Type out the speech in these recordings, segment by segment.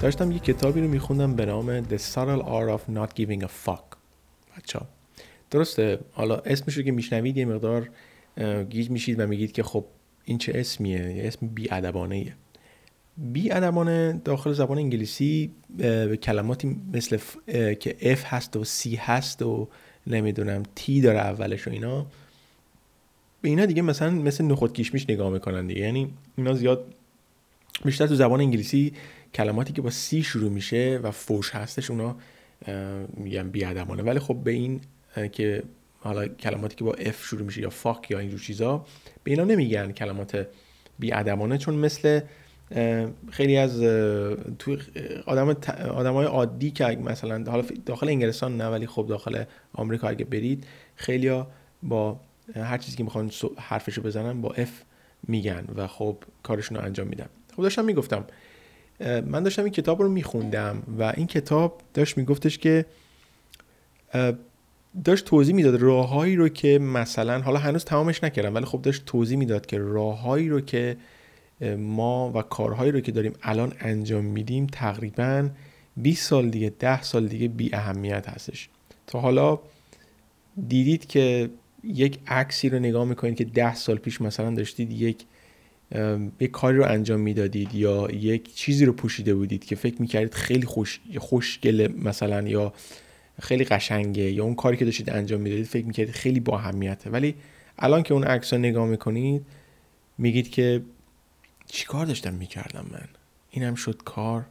داشتم یه کتابی رو میخوندم به نام The Subtle Art of Not Giving a Fuck. بچه درسته؟ حالا اسمش رو که میشنوید یه مقدار گیج میشید و میگید که خب این چه اسمیه؟ یه اسم بیادبانه بیادبانه داخل زبان انگلیسی به کلماتی مثل که F هست و C هست و نمی‌دونم T داره اولش و اینا. به اینا دیگه مثلا مثل نخود کشمیش نگاه می‌کنن دیگه. یعنی اینا زیاد بیشتر تو زبان انگلیسی کلماتی که با سی شروع میشه و فوش هستش اونا میگن بیادمانه ولی خب به این که حالا کلماتی که با اف شروع میشه یا فاک یا اینجور چیزا به اینا نمیگن کلمات بیادمانه چون مثل خیلی از تو آدم آدمای عادی که مثلا حالا داخل انگلستان نه ولی خب داخل آمریکا اگه برید خیلیا با هر چیزی که می‌خوان حرفشو بزنن با اف میگن و خب کارشون رو انجام میدن. خب داشتم می‌گفتم من داشتم این کتاب رو میخوندم و این کتاب داشت میگفتش که داشت توضیح می‌داد راههایی رو که مثلا حالا هنوز تمامش نکردم ولی خب داشت توضیح می‌داد که راههایی رو که ما و کارهایی رو که داریم الان انجام میدیم تقریبا 20 سال دیگه 10 سال دیگه بی اهمیت هستش. تا حالا دیدید که یک عکسی رو نگاه می‌کنید که 10 سال پیش مثلا داشتید یک یک کاری رو انجام می‌دادید یا یک چیزی رو پوشیده بودید که فکر می‌کردید خیلی خوش خوشگله مثلا یا خیلی قشنگه یا اون کاری که داشتید انجام می‌دادید فکر می‌کردید خیلی با ولی الان که اون عکس نگاه می‌کنید میگید که چیکار داشتم می‌کردم من؟ اینم شد کار.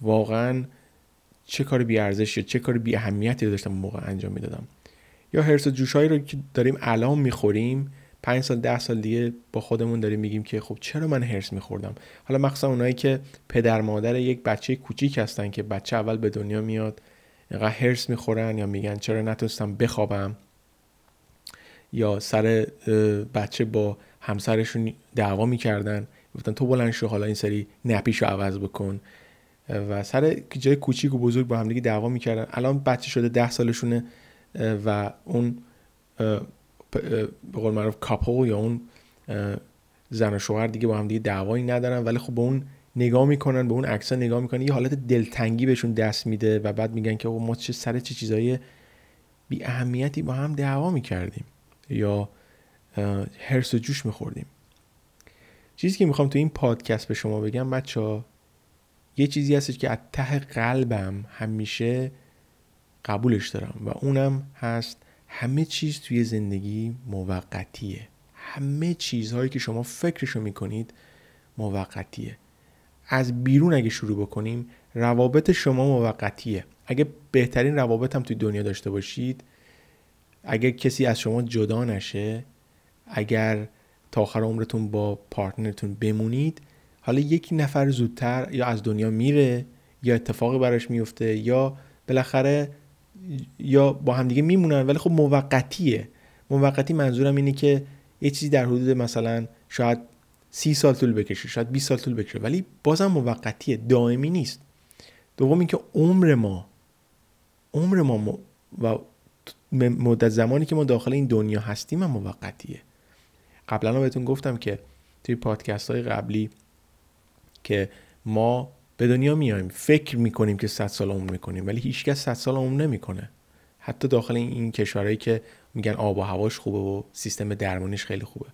واقعا چه کار بی ارزش یا چه کار بی اهمیتی رو داشتم موقع انجام می‌دادم. یا هرس و جوشهایی رو که داریم الان می‌خوریم پنج سال ده سال دیگه با خودمون داریم میگیم که خب چرا من هرس میخوردم؟ حالا مخصوصا اونایی که پدر مادر یک بچه کوچیک هستن که بچه اول به دنیا میاد اینقدر هرس می‌خورن یا میگن چرا نتونستم بخوابم؟ یا سر بچه با همسرشون دعوا می‌کردن گفتن تو بلند شو حالا این سری نپیشو عوض بکن. و سر جای کوچیک و بزرگ با همدیگه دعوا می‌کردن. الان بچه شده ده سالشونه و اون به قول معروف کاپل یا اون زن و شوهر دیگه با هم دیگه دعوایی ندارن ولی خب به اون نگاه می‌کنن به اون عکس نگاه می‌کنن یه حالت دلتنگی بهشون دست میده و بعد میگن که ما چه سر چه چیزای بی اهمیتی با هم دعوا می‌کردیم یا هرس و جوش میخوردیم. چیزی که می‌خوام تو این پادکست به شما بگم بچه یه چیزی هستش که از ته قلبم همیشه قبولش دارم و اونم هست همه چیز توی زندگی موقتیه. همه چیزهایی که شما فکرشو می‌کنید موقتیه. از بیرون اگه شروع بکنیم روابط شما موقتیه. اگه بهترین روابط هم توی دنیا داشته باشید اگر کسی از شما جدا نشه اگر تا آخر عمرتون با پارتنرتون بمونید حالا یکی نفر زودتر یا از دنیا میره یا اتفاقی براش میفته یا بالاخره یا با همدیگه میمونن ولی خب موقتیه. موقتی منظورم اینه که یه چیزی در حدود مثلا شاید سی سال طول بکشه شاید 20 سال طول بکشه ولی بازم موقتیه دائمی نیست. دوم اینکه عمر ما عمر ما و مدت زمانی که ما داخل این دنیا هستیم هم موقتیه. قبلا بهتون گفتم که توی پادکست های قبلی که ما به دنیا میایم. فکر می‌کنیم که 100 سال عمر می‌کنیم ولی هیچکس 100 سال عمر نمی‌کنه. حتی داخل این, کشورهایی که میگن آب و هواش خوبه و سیستم درمانیش خیلی خوبه.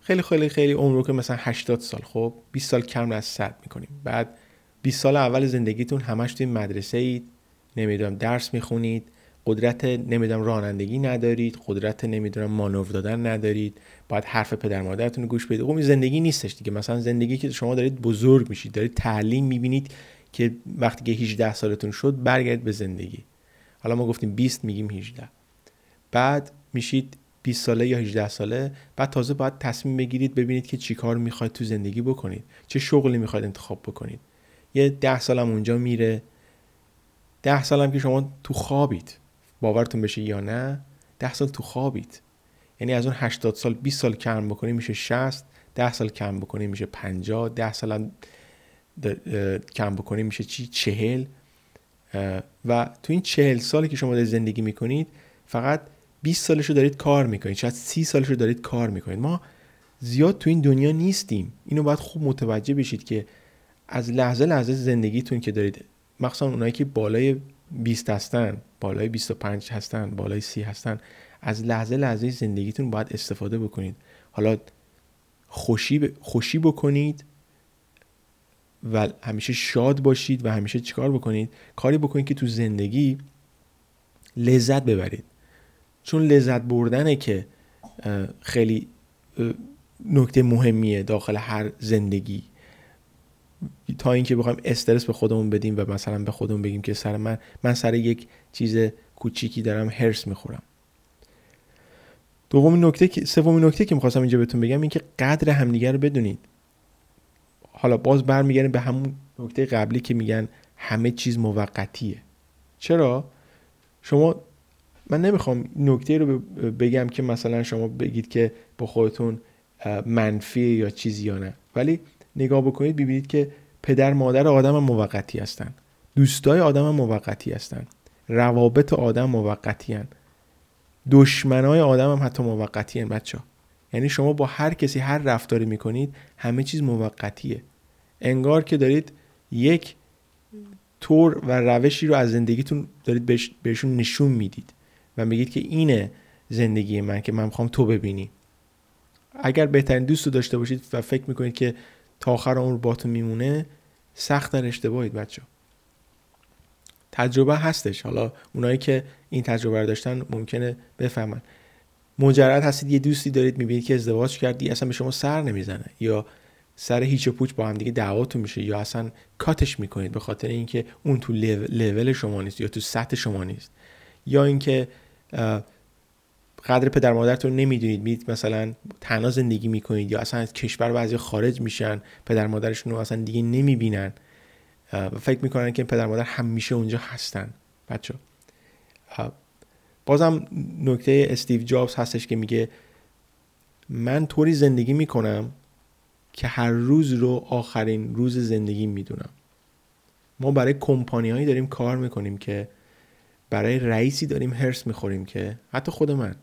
خیلی خیلی خیلی عمر رو که مثلا 80 سال خب 20 سال کم از 100 می‌کنیم. بعد 20 سال اول زندگیتون همش توی مدرسه اید نمی‌دونم درس می‌خونید قدرت نمی‌دونم رانندگی ندارید قدرت نمی‌دونم مانور دادن ندارید. باید حرف پدر مادرتون گوش بدید. خب زندگی نیستش دیگه. مثلا زندگی که شما دارید بزرگ میشید دارید تعلیم می‌بینید که وقتی که 18 سالتون شد برگردید به زندگی. حالا ما گفتیم 20 میگیم 18 بعد میشید 20 ساله یا 18 ساله بعد تازه باید تصمیم بگیرید ببینید که چیکار می‌خواید تو زندگی بکنید. چه شغلی می‌خواید انتخاب بکنید. یه 10 سالم اونجا میره. 10 سالم که شما تو خوابید. باورتون بشه یا نه 10 سال تو خوابید. یعنی از اون 80 سال 20 سال کم بکنی میشه 60 10 سال کم بکنی میشه 50 10 سال کم بکنی میشه چی؟ 40 و تو این 40 سالی که شما در زندگی می‌کنید فقط 20 سالش رو دارید کار می‌کنید. شاید 30 سالش رو دارید کار می‌کنید. ما زیاد تو این دنیا نیستیم. اینو باید خوب متوجه بشید که از لحظه لحظه زندگیتون که دارید مخصوصا اونایی که بالای 20 هستن بالای 25 هستن بالای 30 هستن. از لحظه لحظه زندگیتون باید استفاده بکنید. حالا خوشی, خوشی بکنید و همیشه شاد باشید و همیشه چیکار بکنید؟ کاری بکنید که تو زندگی لذت ببرید. چون لذت بردنه که خیلی نکته مهمیه داخل هر زندگی. تا اینکه بخوایم استرس به خودمون بدیم و مثلا به خودمون بگیم که سر من من سر یک چیز کوچیکی دارم هرس می‌خورم. دومین نکته سومین نکته که می‌خواستم اینجا بهتون بگم این که قدر همدیگه رو بدونید. حالا باز برمیگردیم به همون نکته قبلی که میگن همه چیز موقتیه. چرا؟ شما من نمی‌خوام نکته رو بگم که مثلا شما بگید که با خودتون منفی یا چیزی یا نه. ولی نگاه بکنید ببینید که پدر مادر آدم موقتی هستن دوستای آدم موقتی هستن روابط آدم موقتی هن. دشمنای آدم هم حتی موقتی هن بچه. یعنی شما با هر کسی هر رفتاری می‌کنید همه چیز موقتیه انگار که دارید یک طور و روشی رو از زندگیتون دارید بهشون نشون می‌دید و میگید که اینه زندگی من که من می‌خوام تو ببینی اگر بهترین دوست رو داشته باشید و فکر می‌کنید که تا آخر عمر باتون میمونه سخت در اشتباهید بچه تجربه هستش. حالا اونایی که این تجربه رو داشتن ممکنه بفهمن. مجرد هستید یه دوستی دارید می‌بینید که ازدواج کردی اصلا به شما سر نمی‌زنه. یا سر هیچ و پوچ با هم دیگه دعواتون میشه یا اصلا کاتش می‌کنید به خاطر اینکه اون تو لول شما نیست یا تو سطح شما نیست. یا اینکه قدر پدر مادرتون نمی‌دونید. میید مثلا تنها زندگی می‌کنید یا اصلا از کشور بعضی خارج میشن پدر مادرشون رو اصلا دیگه نمی‌بینن. و فکر می‌کنن که پدر مادر همیشه اونجا هستن. بچه بازم نکته استیو جابز هستش که میگه من طوری زندگی می‌کنم که هر روز رو آخرین روز زندگی می‌دونم. ما برای کمپانی هایی داریم کار می‌کنیم که برای رئیسی داریم هرس می‌خوریم که حتی خود من.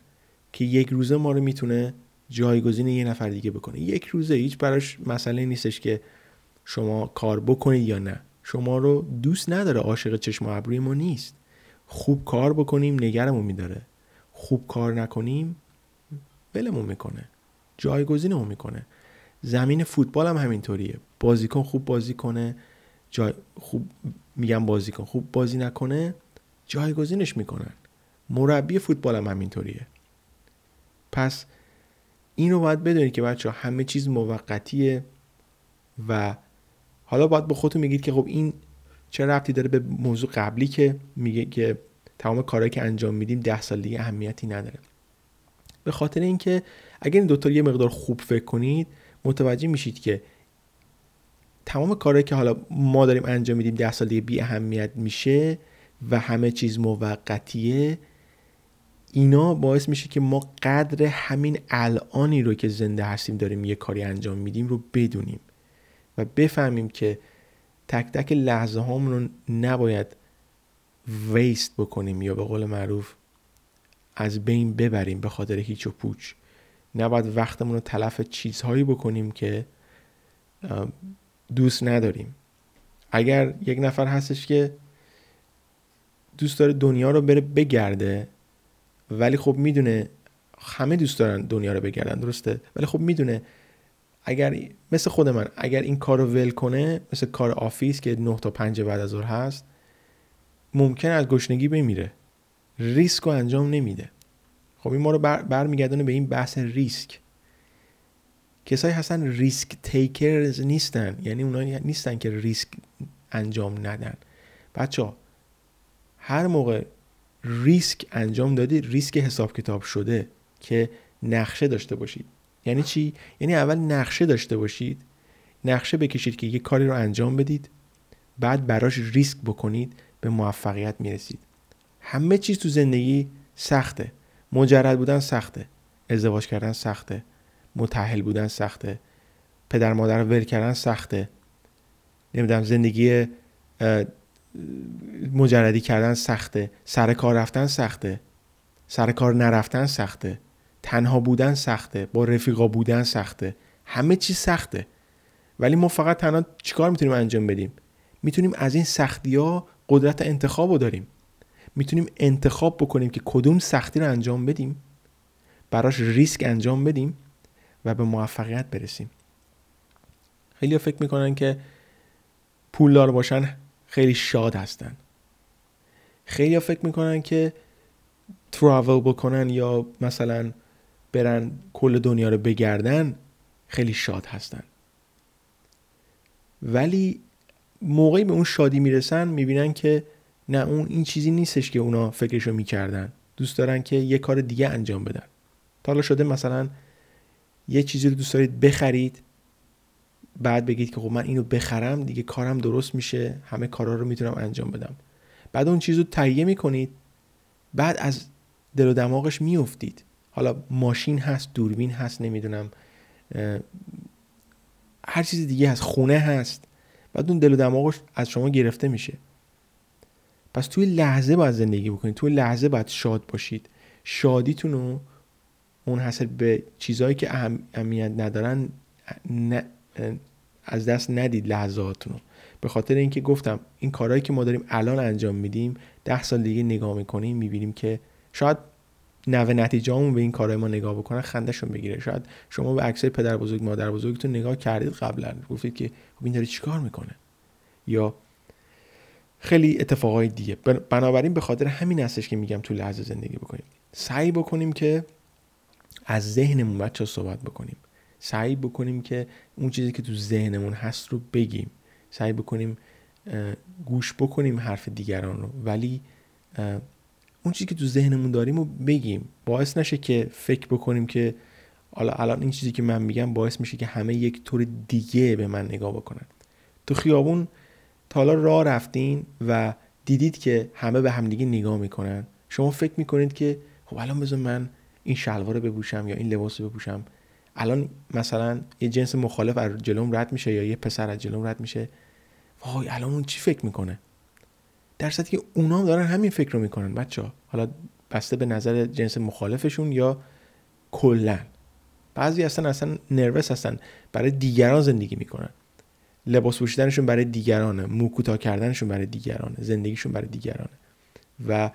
که یک روزه ما رو می‌تونه جایگزین یه نفر دیگه بکنه. یک روزه هیچ براش مسئله نیستش که شما کار بکنید یا نه. شما رو دوست نداره عاشق چشم و ابروی ما نیست. خوب کار بکنیم نگرمون میداره. خوب کار نکنیم ولمون می‌کنه. جایگزینمون می‌کنه. زمین فوتبال هم همینطوریه. بازیکن خوب بازی کنه جای خوب میگم بازیکن خوب بازی نکنه جایگزینش می‌کنن. مربی فوتبال هم همینطوریه. پس این رو باید بدونید که بچه همه چیز موقتیه و حالا باید به خودتون میگید که خب این چه ربطی داره به موضوع قبلی که میگه که تمام کارهایی که انجام میدیم ده سال دیگه اهمیتی نداره. به خاطر اینکه اگر این دوتا یه مقدار خوب فکر کنید متوجه میشید که تمام کارهایی که حالا ما داریم انجام میدیم ده سال دیگه بی اهمیت میشه و همه چیز موقتیه. اینا باعث میشه که ما قدر همین الانی رو که زنده هستیم داریم یه کاری انجام میدیم رو بدونیم و بفهمیم که تک تک لحظه هامون رو نباید ویست بکنیم یا به قول معروف از بین ببریم به خاطر هیچ و پوچ. نباید وقتمون رو تلف چیزهایی بکنیم که دوست نداریم. اگر یک نفر هستش که دوست داره دنیا رو بره بگرده ولی خب می‌دونه همه دوست دارن دنیا رو بگردن درسته؟ ولی خب می‌دونه اگر مثل خود من اگر این کار رو ول کنه مثل کار office که 9 تا 5 بعد از ظهر هست ممکن از گشنگی بمیره. ریسک رو انجام نمیده. خب این ما رو بر برمیگردونه به این بحث ریسک. کسایی هستن risk takers نیستن. یعنی اونا نیستن که ریسک انجام ندن. بچه‌ها هر موقع ریسک انجام دادید ریسک حساب کتاب شده که نقشه داشته باشید. یعنی چی؟ یعنی اول نقشه داشته باشید نقشه بکشید که یه کاری رو انجام بدید بعد براش ریسک بکنید به موفقیت می‌رسید. همه چیز تو زندگی سخته. مجرد بودن سخته. ازدواج کردن سخته. متحل بودن سخته. پدر مادر ول کردن سخته. نمی‌دونم زندگی مجردی کردن سخته سر کار رفتن سخته سر کار نرفتن سخته تنها بودن سخته با رفیقا بودن سخته همه چی سخته. ولی ما فقط تنها چیکار می‌تونیم انجام بدیم؟ می‌تونیم از این سختی ها قدرت انتخاب رو داریم. می‌تونیم انتخاب بکنیم که کدوم سختی رو انجام بدیم براش ریسک انجام بدیم و به موفقیت برسیم. خیلی فکر می‌کنن که پولدار باشن خیلی شاد هستن. خیلی فکر می‌کنن که تراول بکنن یا مثلا برن کل دنیا رو بگردن خیلی شاد هستن. ولی موقعی به اون شادی می‌رسن می‌بینن که نه اون این چیزی نیستش که اونا فکرشو می‌کردن. دوست دارن که یه کار دیگه انجام بدن. تا حالا شده مثلا یه چیزی رو دوست دارید بخرید بعد بگید که خب من اینو بخرم دیگه کارم درست میشه همه کارا رو می‌تونم انجام بدم. بعد اون چیز رو تهیه می‌کنید بعد از دل و دماغش میافتید. حالا ماشین هست دوربین هست نمی‌دونم هر چیز دیگه هست خونه هست. بعد اون دل و دماغش از شما گرفته میشه. پس توی لحظه باید زندگی بکنید توی لحظه باید شاد باشید. شادیتون رو منحصر به چیزهایی که اهمیت ندارن از دست ندید لحظاتون رو. به خاطر اینکه گفتم این کارهایی که ما داریم الان انجام میدیم ده سال دیگه نگاه می‌کنیم می‌بینیم که شاید نوه نتیجه به این کارهای ما نگاه بکنن خندهشون بگیره. شاید شما به عکسای پدر بزرگ مادر بزرگتون نگاه کردید قبلا گفتید که خب این داره چیکار می‌کنه؟ یا خیلی اتفاقای دیگه. بنابراین به خاطر همین هستش که میگم تو لحظه زندگی بکنیم. سعی بکنیم که از ذهنمون بچه صحبت بکنیم. سعی بکنیم که اون چیزی که تو ذهنمون هست رو بگیم. سعی بکنیم گوش بکنیم حرف دیگران رو. ولی اون چیزی که تو ذهنمون داریم رو بگیم. باعث نشه که فکر بکنیم که حالا الان این چیزی که من میگم باعث میشه که همه یک طور دیگه به من نگاه بکنن. تو خیابون تا حالا راه رفتین و دیدید که همه به همدیگه نگاه می‌کنن. شما فکر می‌کنید که خب الان بذار من این شلوار رو بپوشم یا این لباس رو بپوشم. الان مثلا یه جنس مخالف از جلوم رد میشه یا یه پسر از جلوم رد میشه وای الان اون چی فکر می‌کنه؟ در که اونا دارن همین فکر رو می‌کنن بچه ها. حالا بسته به نظر جنس مخالفشون یا کلا. بعضی هستن اصلا نروس هستن برای دیگران زندگی می‌کنن. لباس پوشیدنشون برای دیگرانه موکوتا کردنشون برای دیگرانه زندگیشون برای دیگرانه. و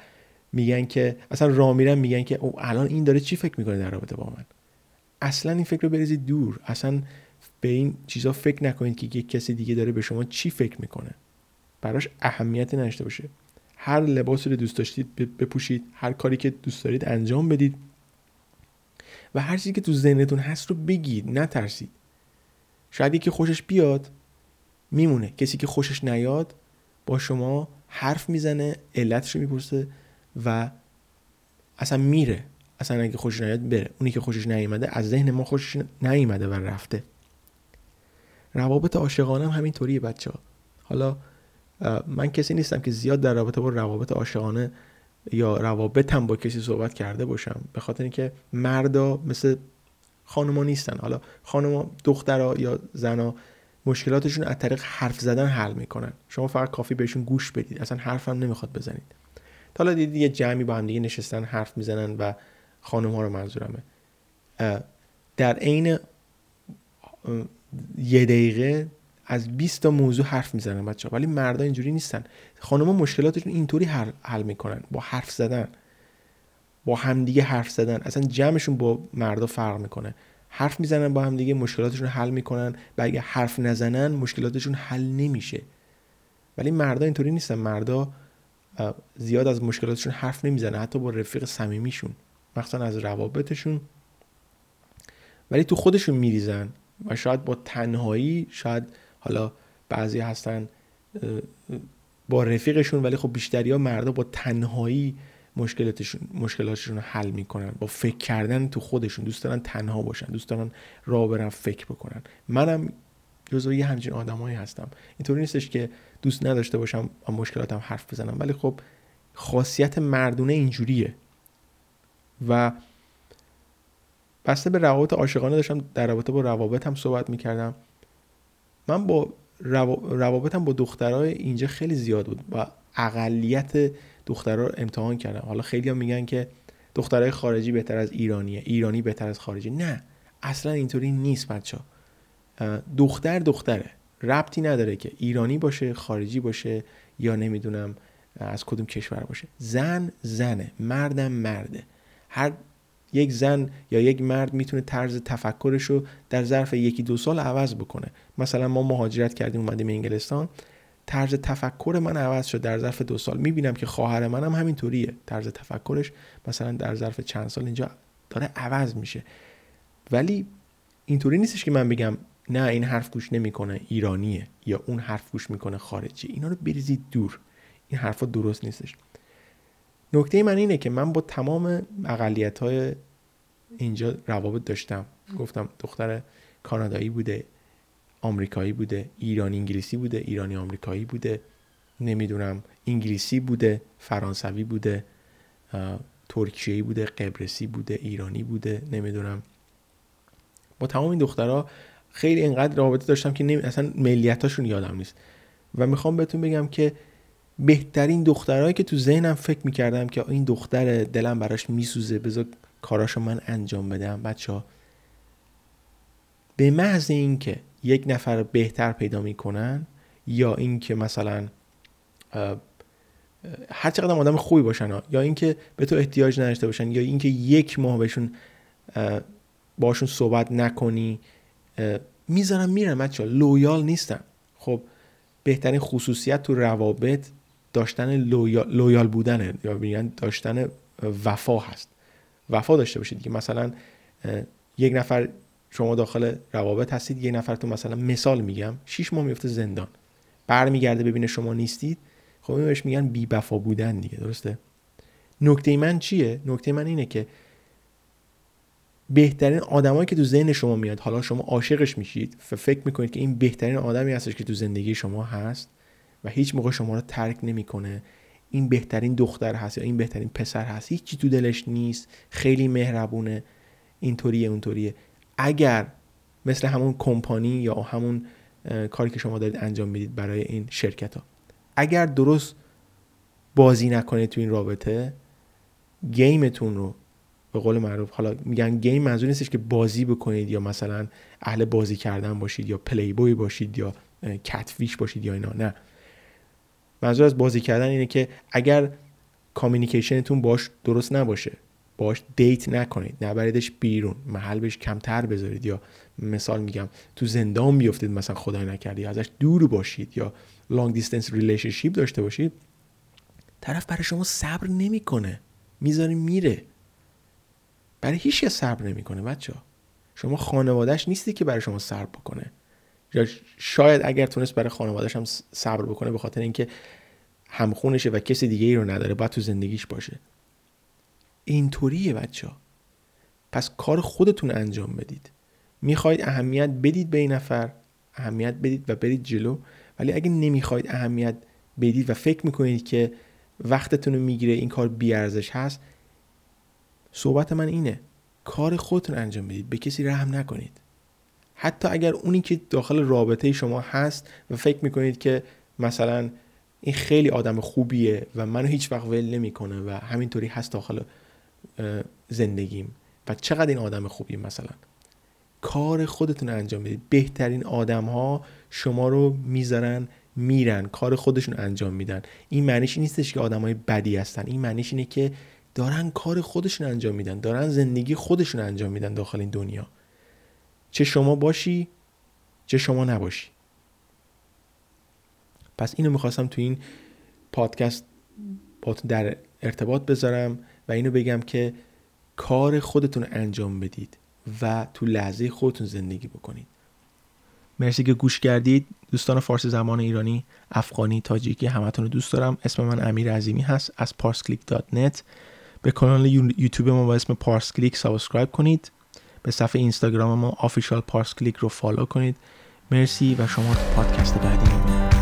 میگن که اصلا راه میگن که او الان این داره چی فکر می‌کنه در رابطه با من؟ اصلا این فکر رو بریزید دور. اصلا به این چیزا فکر نکنید که یک کسی دیگه داره به شما چی فکر می‌کنه. براش اهمیتی نداشته باشه. هر لباسی رو دوست داشتید بپوشید. هر کاری که دوست دارید انجام بدید. و هر چیزی که تو ذهنتون هست رو بگید نترسید. شاید یکی خوشش بیاد میمونه. کسی که خوشش نیاد با شما حرف می‌زنه علتش رو می‌پرسه و اصلا میره. اصلا اگه خوشش نیاد بره. اونی که خوشش نیومده از ذهن ما خوشش نیومده و رفته. روابط عاشقانه هم همینطوریه بچه ها حالا من کسی نیستم که زیاد در رابطه با روابط عاشقانه یا روابطم با کسی صحبت کرده باشم. به خاطر اینکه مردا مثل خانوما نیستن. حالا خانوما دخترها یا زنا مشکلاتشون از طریق حرف زدن حل می‌کنن. شما فقط کافی بهشون گوش بدید. اصلا حرفم نمی‌خواد بزنید. حالا دیدید یه جمعی با هم دیگه نشستن حرف می‌زنن و خانم ها رو منظورمه. در عین یه دقیقه از 20 تا موضوع حرف می‌زنن بچه ولی مردا اینجوری نیستن. خانم‌ها مشکلاتشون اینطوری حل, حل می‌کنن با حرف زدن. با همدیگه حرف زدن. اصلا جمعشون با مردا فرق می‌کنه. حرف می‌زنن با همدیگه مشکلاتشون حل می‌کنن. و اگه حرف نزنن مشکلاتشون حل نمیشه. ولی مردا اینطوری نیستن. مردا زیاد از مشکلاتشون حرف نمی‌زنن حتی با رفیق صمیمیشون. مخصوصا از روابطشون. ولی تو خودشون میریزن و شاید با تنهایی شاید حالا بعضی هستن با رفیقشون ولی خب بیشتری ها مردا با تنهایی مشکلاتشون مشکلاتشون رو حل می‌کنن. با فکر کردن تو خودشون. دوست دارن تنها باشن. دوست دارن راه برن فکر بکنن. منم جزو یه همچین آدمایی هستم. اینطوری نیستش که دوست نداشته باشم با مشکلاتم حرف بزنم. ولی خب خاصیت مردونه اینجوریه. و بسته به روابط عاشقانه داشتم در رابطه با روابطم صحبت می‌کردم. من با روابطم با دخترای اینجا خیلی زیاد بود و اقلیت دخترها رو امتحان کردم. حالا خیلی ها میگن که دخترای خارجی بهتر از ایرانیه. ایرانی بهتر از خارجی. نه اصلا اینطوری نیست بچه دختر دختره. ربطی نداره که ایرانی باشه خارجی باشه یا نمی‌دونم از کدوم کشور باشه. زن زنه. مردم مرده. هر یک زن یا یک مرد می‌تونه طرز تفکرش رو در ظرف یکی دو سال عوض بکنه. مثلا ما مهاجرت کردیم اومدیم انگلستان. طرز تفکر من عوض شد در ظرف دو سال. می‌بینم که خواهر منم هم همینطوریه. طرز تفکرش مثلا در ظرف چند سال اینجا داره عوض میشه. ولی اینطوری نیستش که من بگم نه این حرف گوش نمی‌کنه ایرانیه یا اون حرف گوش می‌کنه خارجی. اینا رو بریزید دور. این حرفا درست نیستش. نکته من اینه که من با تمام اقلیت های اینجا روابط داشتم. گفتم دختر کانادایی بوده آمریکایی بوده ایرانی انگلیسی بوده ایرانی آمریکایی بوده نمی‌دونم انگلیسی بوده فرانسوی بوده ترکیه‌ای بوده قبرسی بوده ایرانی بوده نمی‌دونم. با تمام این دخترها خیلی اینقدر رابطه داشتم که نمی... اصلا ملیتاشون یادم نیست. و می‌خوام بهتون بگم که بهترین دخترهایی که تو ذهنم فکر می‌کردم که این دختر دلم براش میسوزه بذار کاراشو من انجام بدم. بچه ها به محض اینکه یک نفر بهتر پیدا می‌کنن یا اینکه مثلا هر چقدر آدم خوبی باشن یا اینکه به تو احتیاج نداشته باشن یا اینکه یک ماه بهشون باشون صحبت نکنی می‌ذارم میرم بچه loyal نیستم. خب بهترین خصوصیت تو روابط داشتن loyal, loyal بودنه. یا میگن داشتن وفا هست. وفا داشته باشید دیگه مثلا یک نفر شما داخل روابط هستید یک نفر تو مثلا مثال میگم شیش ماه میفته زندان. برمیگرده ببینه شما نیستید. خب این بهش میگن بی وفا بودن دیگه درسته؟ نکته من چیه؟ نکته من اینه که بهترین آدمایی که تو ذهن شما میاد حالا شما عاشقش میشید فکر می‌کنید که این بهترین آدمی هستش که تو زندگی شما هست. و هیچ موقع شما رو ترک نمی‌کنه. این بهترین دختر هست یا این بهترین پسر هست. هیچی تو دلش نیست. خیلی مهربونه. اینطوریه اونطوریه. اگر مثل همون کمپانی یا همون کاری که شما دارید انجام می‌دید برای این شرکت ها اگر درست بازی نکنید تو این رابطه game تون رو به قول معروف حالا میگن game منظور نیستش که بازی بکنید یا مثلا اهل بازی کردن باشید یا پلی بوی باشید یا catfish باشید یا اینا. نه. منظور از بازی کردن اینه که اگر communication تون باش درست نباشه باش date نکنید نبریدش بیرون محل بهش کمتر بذارید یا مثال میگم تو زندان بیفتید مثلا خدای نکرده ازش دور باشید یا long distance relationship داشته باشید طرف برای شما صبر نمی‌کنه. می‌ذاره میره. برای هیچ صبر نمی‌کنه بچه شما خانوادهش نیستی که برای شما صبر بکنه. شاید اگر تونست برای خانوادهش هم صبر بکنه به خاطر اینکه همخونشه و کسی دیگه ای رو نداره باید تو زندگیش باشه. اینطوریه بچه ها. پس کار خودتون انجام بدید. می‌خواید اهمیت بدید به این نفر اهمیت بدید و برید جلو. ولی اگه نمی‌خواید اهمیت بدید و فکر می‌کنید که وقتتون رو می‌گیره این کار بیارزش هست صحبت من اینه. کار خودتون انجام بدید. به کسی رحم نکنید. حتی اگر اونی که داخل رابطه شما هست و فکر می‌کنید که مثلا این خیلی آدم خوبیه و منو هیچ وقت ول نمی‌کنه و همینطوری هست داخل زندگیم و چقدر این آدم خوبی مثلا. کار خودتون انجام بدید. بهترین آدم ها شما رو می‌ذارن میرن. کار خودشون انجام میدن. این معنیش نیستش که آدم های بدی هستن. این معنیش اینه که دارن کار خودشون انجام میدن. دارن زندگی خودشون انجام میدن داخل این دنیا. چه شما باشی چه شما نباشی. پس اینو می‌خواستم تو این پادکست در ارتباط بذارم و اینو بگم که کار خودتون انجام بدید و تو لحظه خودتون زندگی بکنید. مرسی که گوش کردید. دوستان فارسی زبان ایرانی افغانی تاجیکی همتون رو دوست دارم. اسم من امیر عظیمی هست. از parsclick.net به کانال یوتیوب ما با اسم ParsClick subscribe کنید. به صفحه اینستاگرام ما official ParsClick رو follow کنید. مرسی و شما تو پادکست بعدی می‌بینید